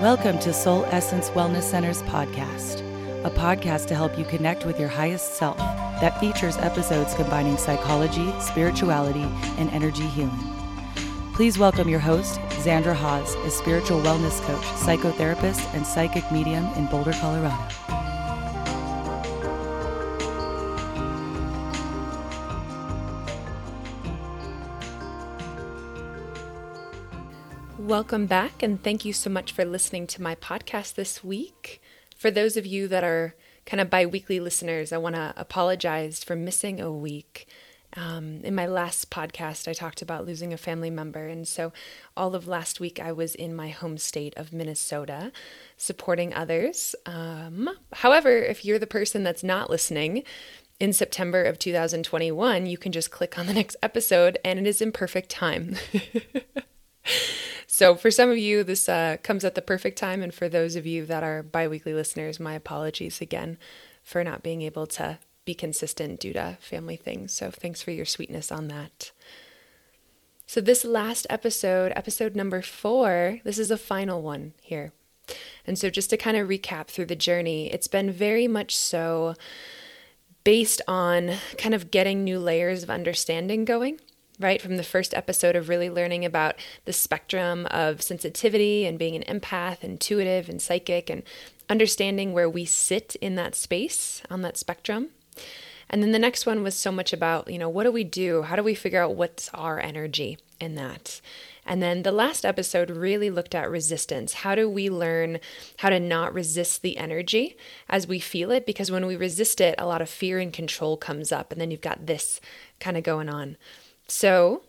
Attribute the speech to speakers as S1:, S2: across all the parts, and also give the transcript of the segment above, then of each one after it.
S1: Welcome to Soul Essence Wellness Center's podcast, a podcast to help you connect with your highest self that features episodes combining psychology, spirituality, and energy healing. Please welcome your host, Xandra Hawes, a spiritual wellness coach, psychotherapist, and psychic medium in Boulder, Colorado.
S2: Welcome back, and thank you so much for listening to my podcast this week. For those of you that are kind of bi weekly listeners, I want to apologize for missing a week. Um, in my last podcast, I talked about losing a family member. And so, all of last week, I was in my home state of Minnesota supporting others. Um, however, if you're the person that's not listening, in September of 2021, you can just click on the next episode and it is in perfect time. So, for some of you, this uh, comes at the perfect time. And for those of you that are bi weekly listeners, my apologies again for not being able to be consistent due to family things. So, thanks for your sweetness on that. So, this last episode, episode number four, this is a final one here. And so, just to kind of recap through the journey, it's been very much so based on kind of getting new layers of understanding going right? From the first episode of really learning about the spectrum of sensitivity and being an empath, intuitive, and psychic, and understanding where we sit in that space on that spectrum. And then the next one was so much about, you know, what do we do? How do we figure out what's our energy in that? And then the last episode really looked at resistance. How do we learn how to not resist the energy as we feel it? Because when we resist it, a lot of fear and control comes up. And then you've got this kind of going on. So,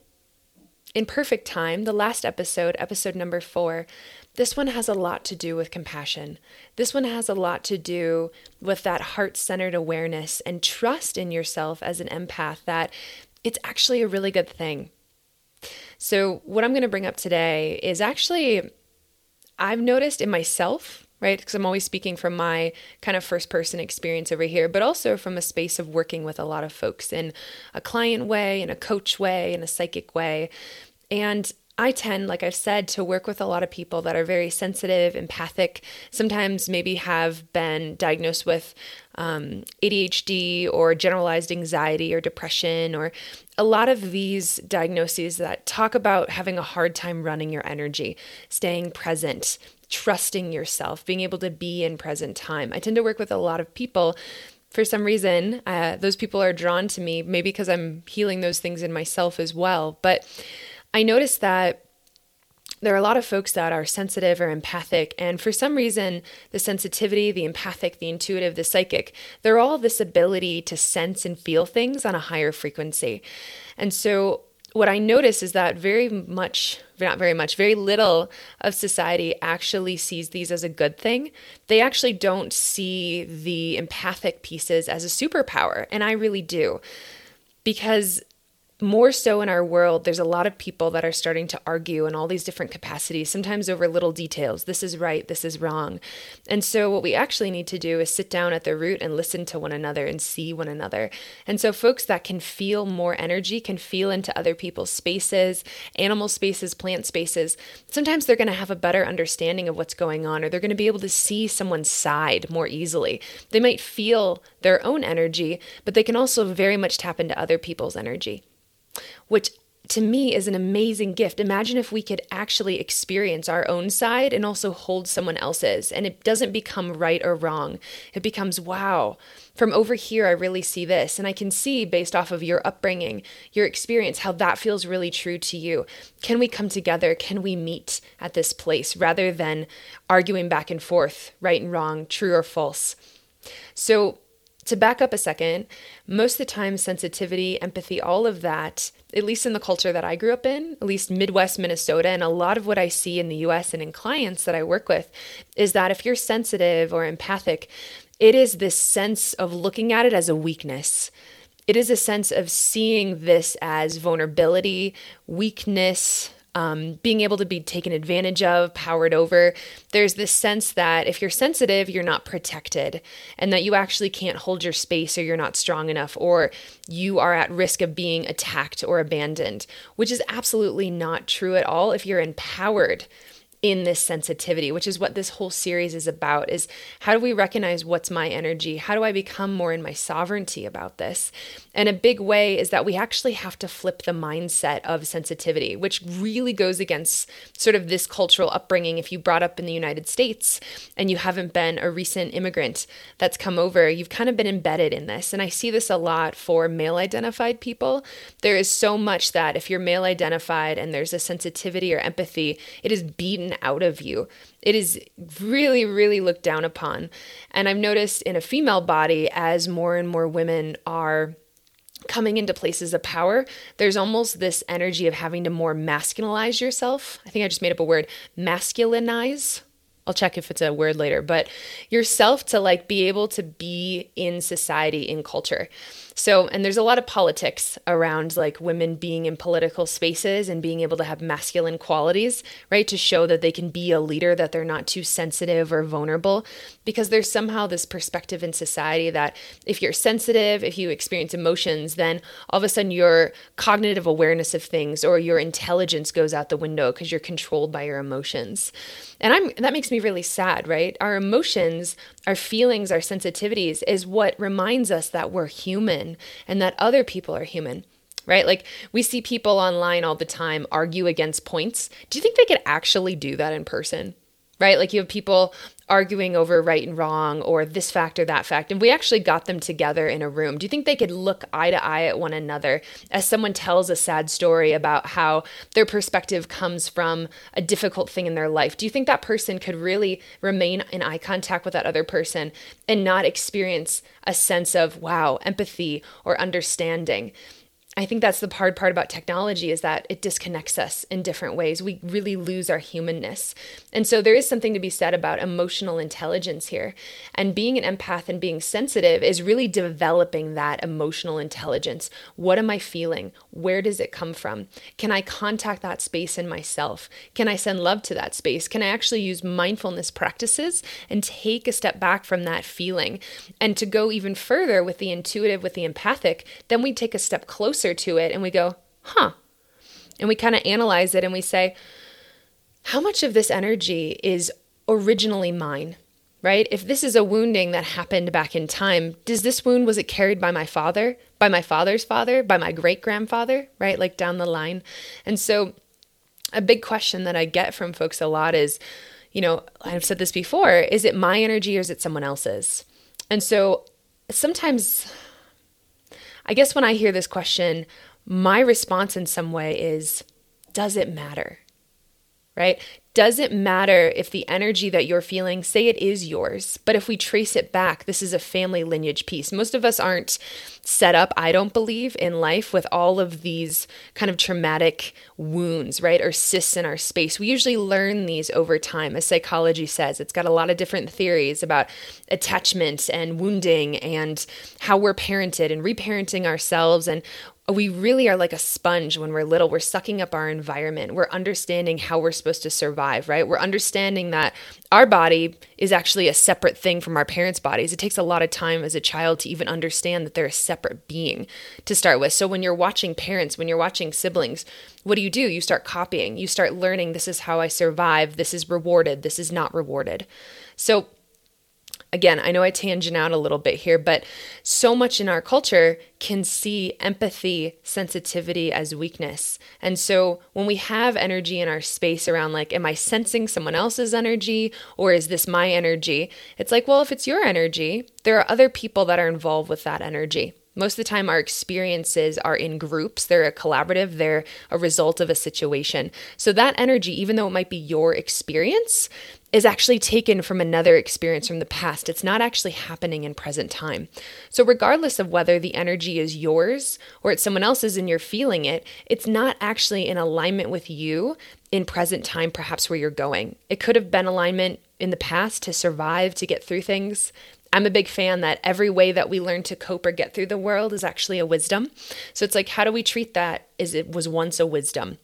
S2: in perfect time, the last episode, episode number four, this one has a lot to do with compassion. This one has a lot to do with that heart centered awareness and trust in yourself as an empath that it's actually a really good thing. So, what I'm going to bring up today is actually, I've noticed in myself right? Because I'm always speaking from my kind of first person experience over here, but also from a space of working with a lot of folks in a client way, in a coach way, in a psychic way. And I tend, like I've said, to work with a lot of people that are very sensitive, empathic, sometimes maybe have been diagnosed with um, ADHD or generalized anxiety or depression, or a lot of these diagnoses that talk about having a hard time running your energy, staying present, trusting yourself, being able to be in present time. I tend to work with a lot of people. For some reason, uh, those people are drawn to me, maybe because I'm healing those things in myself as well. But I noticed that there are a lot of folks that are sensitive or empathic, and for some reason, the sensitivity, the empathic, the intuitive, the psychic, they're all this ability to sense and feel things on a higher frequency. And so what I notice is that very much, not very much, very little of society actually sees these as a good thing. They actually don't see the empathic pieces as a superpower. And I really do. Because more so in our world, there's a lot of people that are starting to argue in all these different capacities, sometimes over little details. This is right, this is wrong. And so, what we actually need to do is sit down at the root and listen to one another and see one another. And so, folks that can feel more energy can feel into other people's spaces, animal spaces, plant spaces. Sometimes they're going to have a better understanding of what's going on, or they're going to be able to see someone's side more easily. They might feel their own energy, but they can also very much tap into other people's energy which to me is an amazing gift. Imagine if we could actually experience our own side and also hold someone else's, and it doesn't become right or wrong. It becomes, wow, from over here, I really see this. And I can see, based off of your upbringing, your experience, how that feels really true to you. Can we come together? Can we meet at this place rather than arguing back and forth, right and wrong, true or false? So, to back up a second, most of the time, sensitivity, empathy, all of that, at least in the culture that I grew up in, at least Midwest Minnesota, and a lot of what I see in the US and in clients that I work with, is that if you're sensitive or empathic, it is this sense of looking at it as a weakness. It is a sense of seeing this as vulnerability, weakness, um, being able to be taken advantage of, powered over. There's this sense that if you're sensitive, you're not protected, and that you actually can't hold your space or you're not strong enough, or you are at risk of being attacked or abandoned, which is absolutely not true at all if you're empowered in this sensitivity, which is what this whole series is about is how do we recognize what's my energy? How do I become more in my sovereignty about this? And a big way is that we actually have to flip the mindset of sensitivity, which really goes against sort of this cultural upbringing. If you brought up in the United States and you haven't been a recent immigrant that's come over, you've kind of been embedded in this. And I see this a lot for male identified people. There is so much that if you're male identified and there's a sensitivity or empathy, it is beaten out of you. It is really, really looked down upon. And I've noticed in a female body, as more and more women are coming into places of power, there's almost this energy of having to more masculinize yourself. I think I just made up a word masculinize. I'll check if it's a word later, but yourself to like be able to be in society, in culture. So, and there's a lot of politics around like women being in political spaces and being able to have masculine qualities, right? To show that they can be a leader, that they're not too sensitive or vulnerable. Because there's somehow this perspective in society that if you're sensitive, if you experience emotions, then all of a sudden your cognitive awareness of things or your intelligence goes out the window because you're controlled by your emotions. And I'm that makes me really sad, right? Our emotions, our feelings, our sensitivities is what reminds us that we're human and that other people are human right? Like we see people online all the time argue against points. Do you think they could actually do that in person? Right? Like you have people arguing over right and wrong or this fact or that fact. And we actually got them together in a room. Do you think they could look eye to eye at one another as someone tells a sad story about how their perspective comes from a difficult thing in their life? Do you think that person could really remain in eye contact with that other person and not experience a sense of, wow, empathy or understanding? I think that's the hard part about technology is that it disconnects us in different ways. We really lose our humanness. And so there is something to be said about emotional intelligence here. And being an empath and being sensitive is really developing that emotional intelligence. What am I feeling? Where does it come from? Can I contact that space in myself? Can I send love to that space? Can I actually use mindfulness practices and take a step back from that feeling? And to go even further with the intuitive, with the empathic, then we take a step closer closer to it and we go, huh. And we kind of analyze it and we say, how much of this energy is originally mine? Right? If this is a wounding that happened back in time, does this wound was it carried by my father, by my father's father, by my great grandfather, right? Like down the line. And so a big question that I get from folks a lot is, you know, I've said this before, is it my energy or is it someone else's? And so sometimes I guess when I hear this question, my response in some way is does it matter? Right? Does it matter if the energy that you're feeling, say it is yours, but if we trace it back, this is a family lineage piece. Most of us aren't set up, I don't believe, in life with all of these kind of traumatic wounds, right? Or cysts in our space. We usually learn these over time, as psychology says. It's got a lot of different theories about attachment and wounding and how we're parented and reparenting ourselves and we really are like a sponge when we're little. We're sucking up our environment. We're understanding how we're supposed to survive, right? We're understanding that our body is actually a separate thing from our parents' bodies. It takes a lot of time as a child to even understand that they're a separate being to start with. So when you're watching parents, when you're watching siblings, what do you do? You start copying. You start learning this is how I survive. This is rewarded. This is not rewarded. So again, I know I tangent out a little bit here, but so much in our culture can see empathy, sensitivity as weakness. And so when we have energy in our space around, like, am I sensing someone else's energy or is this my energy? It's like, well, if it's your energy, there are other people that are involved with that energy. Most of the time, our experiences are in groups. They're a collaborative, they're a result of a situation. So, that energy, even though it might be your experience, is actually taken from another experience from the past. It's not actually happening in present time. So, regardless of whether the energy is yours or it's someone else's and you're feeling it, it's not actually in alignment with you in present time, perhaps where you're going. It could have been alignment in the past to survive, to get through things. I'm a big fan that every way that we learn to cope or get through the world is actually a wisdom. So it's like, how do we treat that as it was once a wisdom?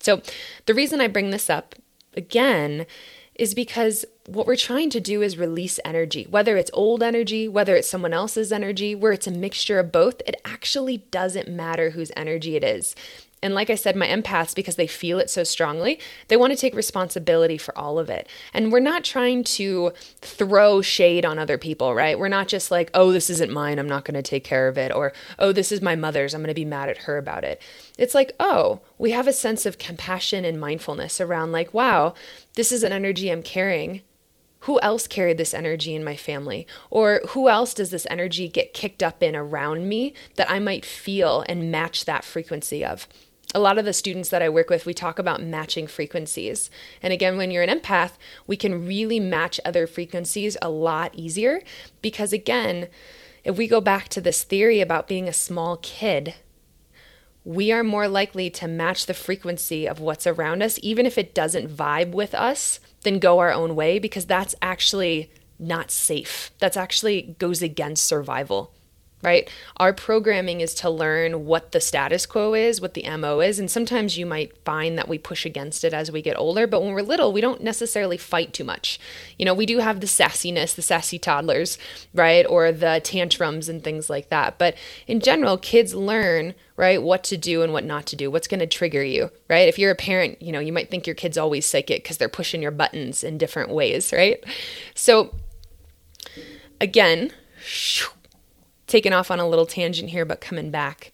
S2: So the reason I bring this up again is because what we're trying to do is release energy, whether it's old energy, whether it's someone else's energy, where it's a mixture of both. It actually doesn't matter whose energy it is. And like I said, my empaths, because they feel it so strongly, they want to take responsibility for all of it. And we're not trying to throw shade on other people, right? We're not just like, oh, this isn't mine, I'm not going to take care of it. Or, oh, this is my mother's, I'm going to be mad at her about it. It's like, oh, we have a sense of compassion and mindfulness around, like, wow, this is an energy I'm carrying who else carried this energy in my family? Or who else does this energy get kicked up in around me that I might feel and match that frequency of? A lot of the students that I work with, we talk about matching frequencies. And again, when you're an empath, we can really match other frequencies a lot easier because, again, if we go back to this theory about being a small kid, we are more likely to match the frequency of what's around us, even if it doesn't vibe with us, than go our own way because that's actually not safe. That's actually goes against survival right? Our programming is to learn what the status quo is, what the MO is. And sometimes you might find that we push against it as we get older. But when we're little, we don't necessarily fight too much. You know, we do have the sassiness, the sassy toddlers, right? Or the tantrums and things like that. But in general, kids learn, right, what to do and what not to do, what's going to trigger you, right? If you're a parent, you know, you might think your kid's always psychic because they're pushing your buttons in different ways, right? So, again, taken off on a little tangent here, but coming back.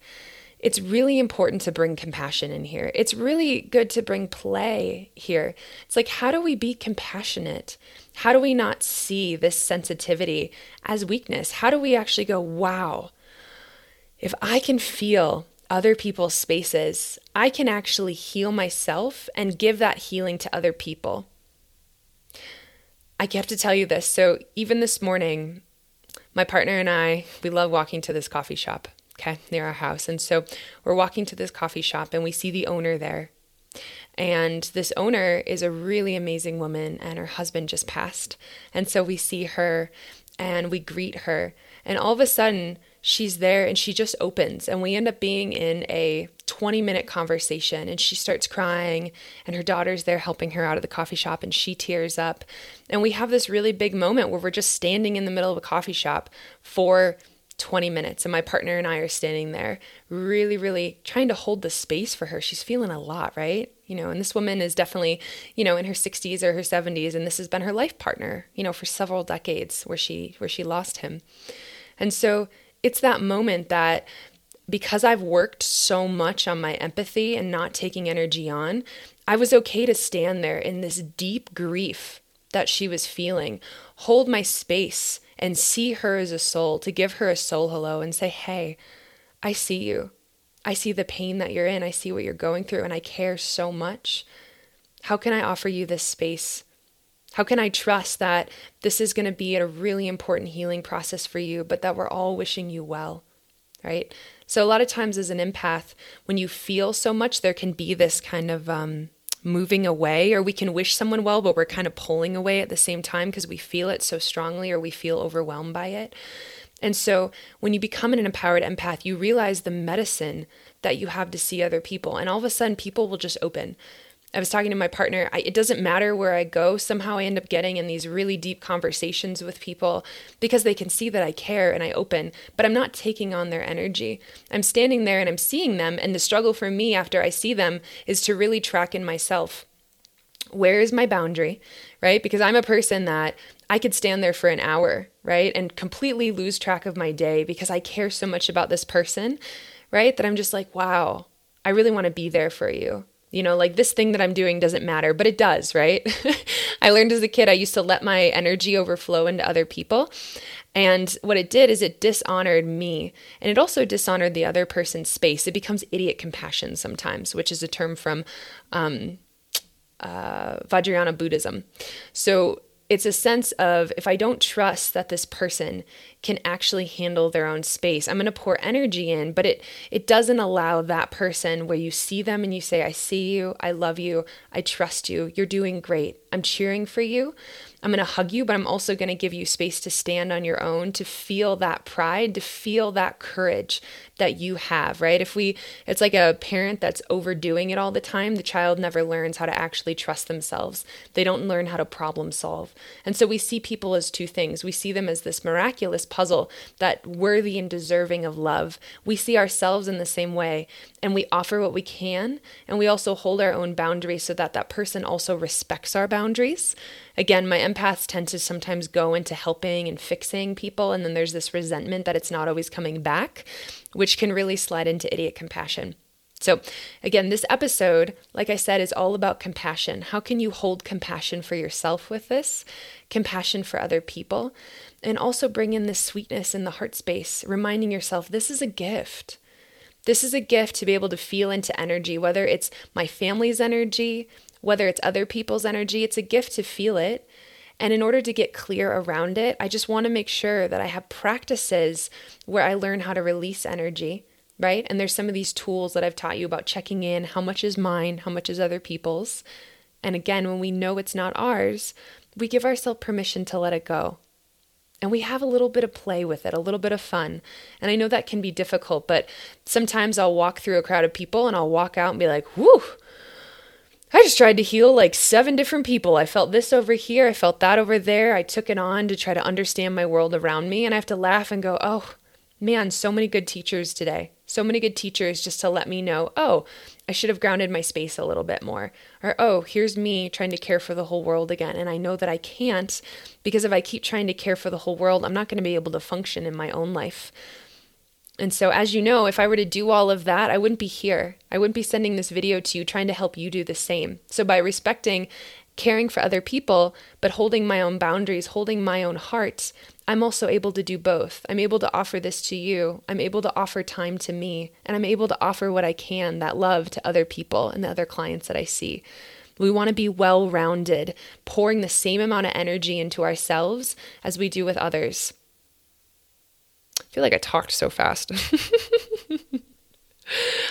S2: It's really important to bring compassion in here. It's really good to bring play here. It's like, how do we be compassionate? How do we not see this sensitivity as weakness? How do we actually go, wow, if I can feel other people's spaces, I can actually heal myself and give that healing to other people. I have to tell you this. So, even this morning, my partner and I, we love walking to this coffee shop, okay, near our house. And so we're walking to this coffee shop and we see the owner there. And this owner is a really amazing woman, and her husband just passed. And so we see her and we greet her. And all of a sudden, she's there and she just opens and we end up being in a 20 minute conversation and she starts crying and her daughter's there helping her out of the coffee shop and she tears up. And we have this really big moment where we're just standing in the middle of a coffee shop for 20 minutes and my partner and I are standing there really really trying to hold the space for her. She's feeling a lot right? You know and this woman is definitely you know in her 60s or her 70s and this has been her life partner you know for several decades where she where she lost him. And so it's that moment that because I've worked so much on my empathy and not taking energy on, I was okay to stand there in this deep grief that she was feeling, hold my space and see her as a soul, to give her a soul hello and say, Hey, I see you. I see the pain that you're in. I see what you're going through, and I care so much. How can I offer you this space how can I trust that this is going to be a really important healing process for you, but that we're all wishing you well? Right? So, a lot of times as an empath, when you feel so much, there can be this kind of um, moving away, or we can wish someone well, but we're kind of pulling away at the same time because we feel it so strongly or we feel overwhelmed by it. And so, when you become an empowered empath, you realize the medicine that you have to see other people, and all of a sudden, people will just open. I was talking to my partner. I, it doesn't matter where I go. Somehow I end up getting in these really deep conversations with people because they can see that I care and I open, but I'm not taking on their energy. I'm standing there and I'm seeing them. And the struggle for me after I see them is to really track in myself where is my boundary, right? Because I'm a person that I could stand there for an hour, right? And completely lose track of my day because I care so much about this person, right? That I'm just like, wow, I really want to be there for you you know, like this thing that I'm doing doesn't matter, but it does, right? I learned as a kid, I used to let my energy overflow into other people. And what it did is it dishonored me and it also dishonored the other person's space. It becomes idiot compassion sometimes, which is a term from um, uh, Vajrayana Buddhism. So it's a sense of if I don't trust that this person can actually handle their own space, I'm going to pour energy in, but it it doesn't allow that person where you see them and you say I see you, I love you, I trust you, you're doing great. I'm cheering for you. I'm going to hug you, but I'm also going to give you space to stand on your own, to feel that pride, to feel that courage that you have, right? If we, it's like a parent that's overdoing it all the time, the child never learns how to actually trust themselves. They don't learn how to problem solve. And so we see people as two things. We see them as this miraculous puzzle that worthy and deserving of love. We see ourselves in the same way and we offer what we can and we also hold our own boundaries so that that person also respects our boundaries. Again, my empaths tend to sometimes go into helping and fixing people and then there's this resentment that it's not always coming back, which can really slide into idiot compassion. So, again, this episode, like I said, is all about compassion. How can you hold compassion for yourself with this? Compassion for other people, and also bring in this sweetness in the heart space, reminding yourself this is a gift. This is a gift to be able to feel into energy, whether it's my family's energy, whether it's other people's energy, it's a gift to feel it. And in order to get clear around it, I just want to make sure that I have practices where I learn how to release energy right? And there's some of these tools that I've taught you about checking in how much is mine, how much is other people's. And again, when we know it's not ours, we give ourselves permission to let it go. And we have a little bit of play with it, a little bit of fun. And I know that can be difficult, but sometimes I'll walk through a crowd of people and I'll walk out and be like, whew, I just tried to heal like seven different people. I felt this over here, I felt that over there. I took it on to try to understand my world around me. And I have to laugh and go, oh, man, so many good teachers today. So many good teachers just to let me know, oh, I should have grounded my space a little bit more. Or, oh, here's me trying to care for the whole world again. And I know that I can't because if I keep trying to care for the whole world, I'm not going to be able to function in my own life. And so, as you know, if I were to do all of that, I wouldn't be here. I wouldn't be sending this video to you trying to help you do the same. So, by respecting caring for other people, but holding my own boundaries, holding my own heart, I'm also able to do both. I'm able to offer this to you. I'm able to offer time to me, and I'm able to offer what I can, that love to other people and the other clients that I see. We want to be well rounded, pouring the same amount of energy into ourselves as we do with others. I feel like I talked so fast.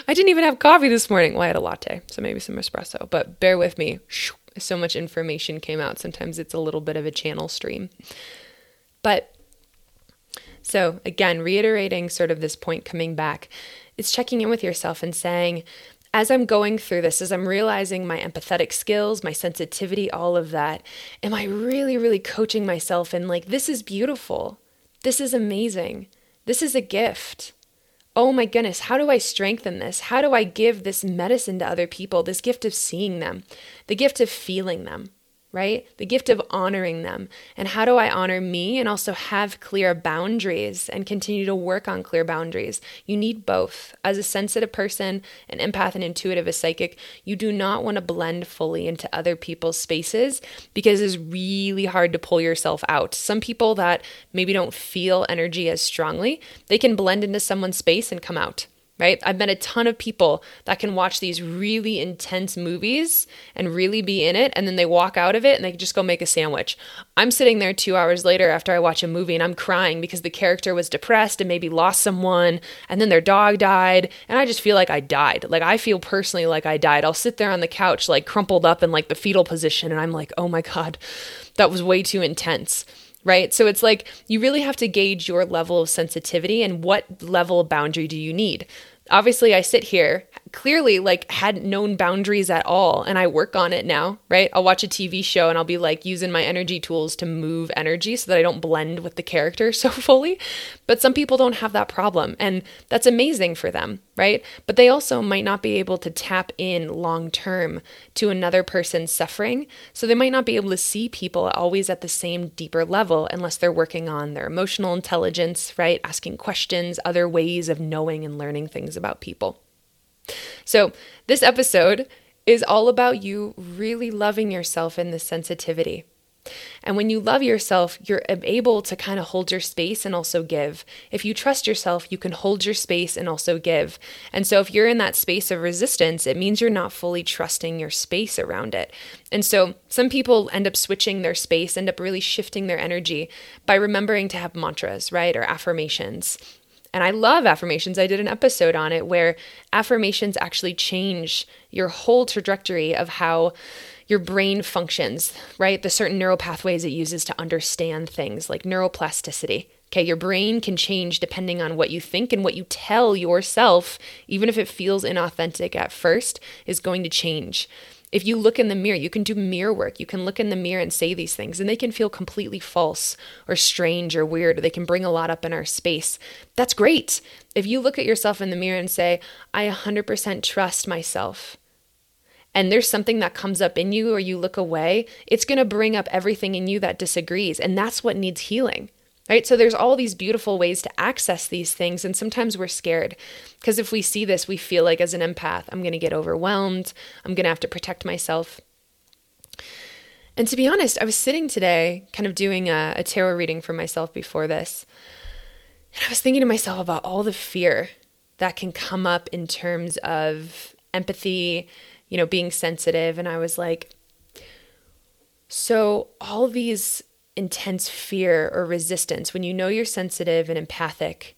S2: I didn't even have coffee this morning. Well, I had a latte, so maybe some espresso, but bear with me. So much information came out. Sometimes it's a little bit of a channel stream. But so, again, reiterating sort of this point coming back, it's checking in with yourself and saying, as I'm going through this, as I'm realizing my empathetic skills, my sensitivity, all of that, am I really, really coaching myself and like, this is beautiful. This is amazing. This is a gift. Oh my goodness, how do I strengthen this? How do I give this medicine to other people? This gift of seeing them, the gift of feeling them right? The gift of honoring them. And how do I honor me and also have clear boundaries and continue to work on clear boundaries? You need both. As a sensitive person, an empath, and intuitive, a psychic, you do not want to blend fully into other people's spaces because it's really hard to pull yourself out. Some people that maybe don't feel energy as strongly, they can blend into someone's space and come out right? I've met a ton of people that can watch these really intense movies and really be in it, and then they walk out of it and they just go make a sandwich. I'm sitting there two hours later after I watch a movie and I'm crying because the character was depressed and maybe lost someone, and then their dog died, and I just feel like I died. Like I feel personally like I died. I'll sit there on the couch, like crumpled up in like the fetal position, and I'm like, oh my God, that was way too intense right? So it's like you really have to gauge your level of sensitivity and what level of boundary do you need. Obviously, I sit here clearly like hadn't known boundaries at all and I work on it now, right? I'll watch a TV show and I'll be like using my energy tools to move energy so that I don't blend with the character so fully. But some people don't have that problem and that's amazing for them, right? But they also might not be able to tap in long term to another person's suffering. So they might not be able to see people always at the same deeper level unless they're working on their emotional intelligence, right? Asking questions, other ways of knowing and learning things about people. So, this episode is all about you really loving yourself in this sensitivity. And when you love yourself, you're able to kind of hold your space and also give. If you trust yourself, you can hold your space and also give. And so, if you're in that space of resistance, it means you're not fully trusting your space around it. And so, some people end up switching their space, end up really shifting their energy by remembering to have mantras, right? Or affirmations. And I love affirmations. I did an episode on it where affirmations actually change your whole trajectory of how your brain functions, right? The certain neural pathways it uses to understand things like neuroplasticity. Okay, your brain can change depending on what you think and what you tell yourself, even if it feels inauthentic at first, is going to change. If you look in the mirror, you can do mirror work. You can look in the mirror and say these things, and they can feel completely false or strange or weird. Or they can bring a lot up in our space. That's great. If you look at yourself in the mirror and say, I 100% trust myself, and there's something that comes up in you or you look away, it's going to bring up everything in you that disagrees. And that's what needs healing. Right? So there's all these beautiful ways to access these things and sometimes we're scared because if we see this we feel like as an empath I'm going to get overwhelmed, I'm going to have to protect myself. And to be honest, I was sitting today kind of doing a, a tarot reading for myself before this. And I was thinking to myself about all the fear that can come up in terms of empathy you know, being sensitive. And I was like, so all these intense fear or resistance, when you know you're sensitive and empathic,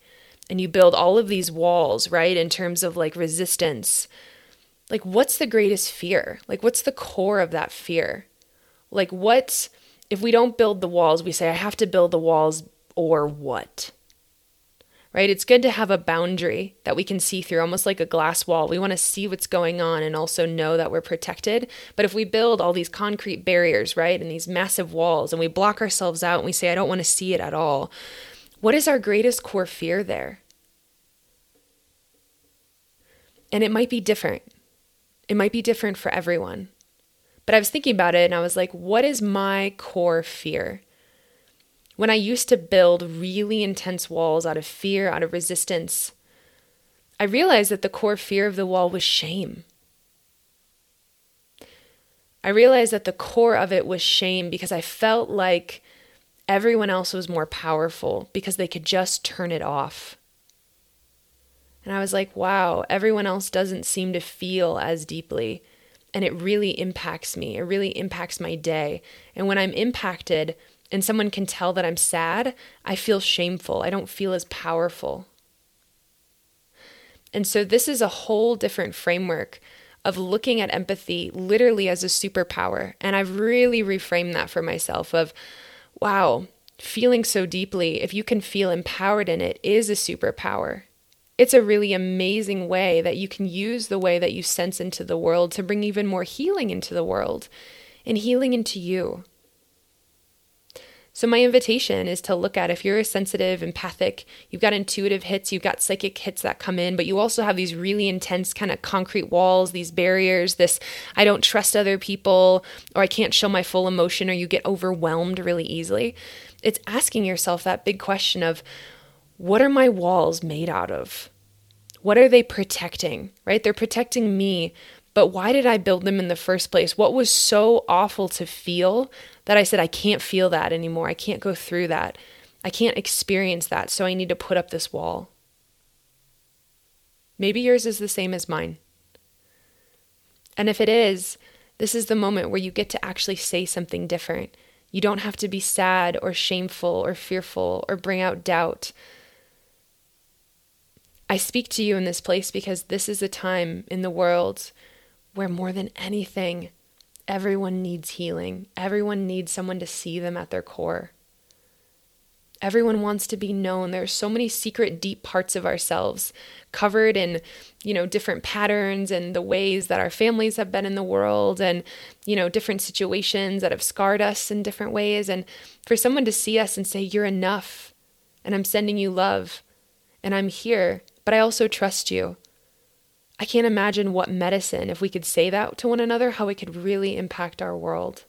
S2: and you build all of these walls, right, in terms of like resistance, like what's the greatest fear? Like, what's the core of that fear? Like, what, if we don't build the walls, we say, I have to build the walls or what? Right? It's good to have a boundary that we can see through, almost like a glass wall. We want to see what's going on and also know that we're protected. But if we build all these concrete barriers, right, and these massive walls, and we block ourselves out and we say, I don't want to see it at all, what is our greatest core fear there? And it might be different. It might be different for everyone. But I was thinking about it and I was like, what is my core fear? When I used to build really intense walls out of fear, out of resistance, I realized that the core fear of the wall was shame. I realized that the core of it was shame because I felt like everyone else was more powerful because they could just turn it off. And I was like, wow, everyone else doesn't seem to feel as deeply. And it really impacts me. It really impacts my day. And when I'm impacted, and someone can tell that I'm sad, I feel shameful. I don't feel as powerful. And so, this is a whole different framework of looking at empathy literally as a superpower. And I've really reframed that for myself of, wow, feeling so deeply, if you can feel empowered in it, is a superpower. It's a really amazing way that you can use the way that you sense into the world to bring even more healing into the world and healing into you. So, my invitation is to look at if you're a sensitive, empathic, you've got intuitive hits, you've got psychic hits that come in, but you also have these really intense kind of concrete walls, these barriers, this I don't trust other people, or I can't show my full emotion, or you get overwhelmed really easily. It's asking yourself that big question of what are my walls made out of? What are they protecting, right? They're protecting me but why did I build them in the first place? What was so awful to feel that I said, I can't feel that anymore. I can't go through that. I can't experience that. So I need to put up this wall. Maybe yours is the same as mine. And if it is, this is the moment where you get to actually say something different. You don't have to be sad or shameful or fearful or bring out doubt. I speak to you in this place because this is a time in the world where more than anything, everyone needs healing. Everyone needs someone to see them at their core. Everyone wants to be known. There are so many secret, deep parts of ourselves covered in, you know, different patterns and the ways that our families have been in the world and, you know, different situations that have scarred us in different ways. And for someone to see us and say, You're enough, and I'm sending you love, and I'm here, but I also trust you. I can't imagine what medicine, if we could say that to one another, how it could really impact our world.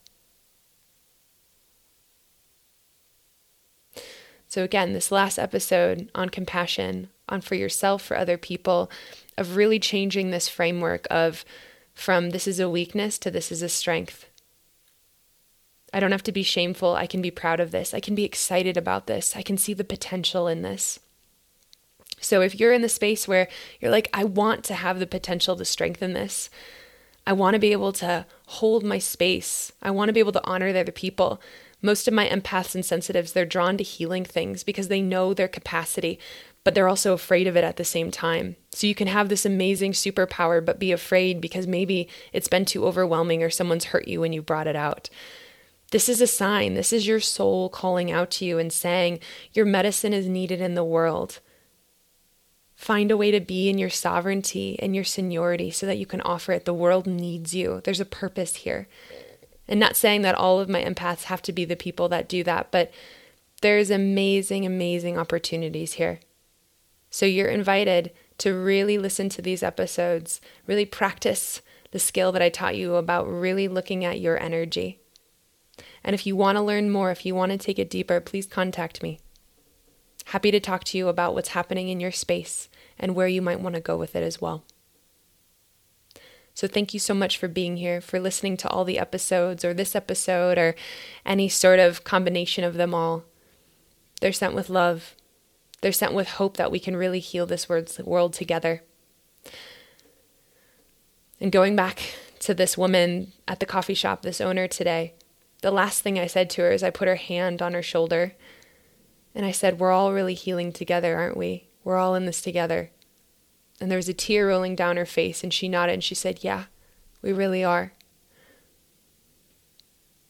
S2: So, again, this last episode on compassion, on for yourself, for other people, of really changing this framework of from this is a weakness to this is a strength. I don't have to be shameful. I can be proud of this. I can be excited about this. I can see the potential in this. So if you're in the space where you're like, I want to have the potential to strengthen this, I want to be able to hold my space, I want to be able to honor the other people. Most of my empaths and sensitives, they're drawn to healing things because they know their capacity. but they're also afraid of it at the same time. So you can have this amazing superpower, but be afraid because maybe it's been too overwhelming or someone's hurt you when you brought it out. This is a sign. This is your soul calling out to you and saying, Your medicine is needed in the world. Find a way to be in your sovereignty and your seniority so that you can offer it. The world needs you. There's a purpose here. And not saying that all of my empaths have to be the people that do that, but there's amazing, amazing opportunities here. So you're invited to really listen to these episodes, really practice the skill that I taught you about really looking at your energy. And if you want to learn more, if you want to take it deeper, please contact me. Happy to talk to you about what's happening in your space and where you might want to go with it as well. So, thank you so much for being here, for listening to all the episodes, or this episode, or any sort of combination of them all. They're sent with love, they're sent with hope that we can really heal this world together. And going back to this woman at the coffee shop, this owner today, the last thing I said to her is I put her hand on her shoulder and I said, We're all really healing together, aren't we? We're all in this together. And there was a tear rolling down her face, and she nodded and she said, Yeah, we really are.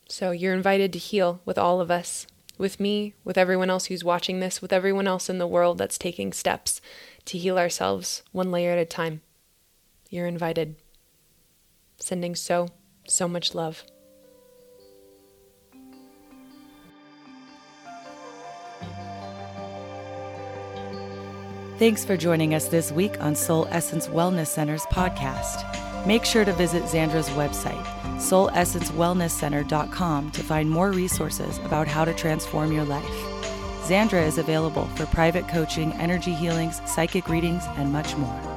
S2: So you're invited to heal with all of us, with me, with everyone else who's watching this, with everyone else in the world that's taking steps to heal ourselves one layer at a time. You're invited. Sending so, so much love.
S1: Thanks for joining us this week on Soul Essence Wellness Center's podcast. Make sure to visit Xandra's website, soulessencewellnesscenter.com, to find more resources about how to transform your life. Zandra is available for private coaching, energy healings, psychic readings, and much more.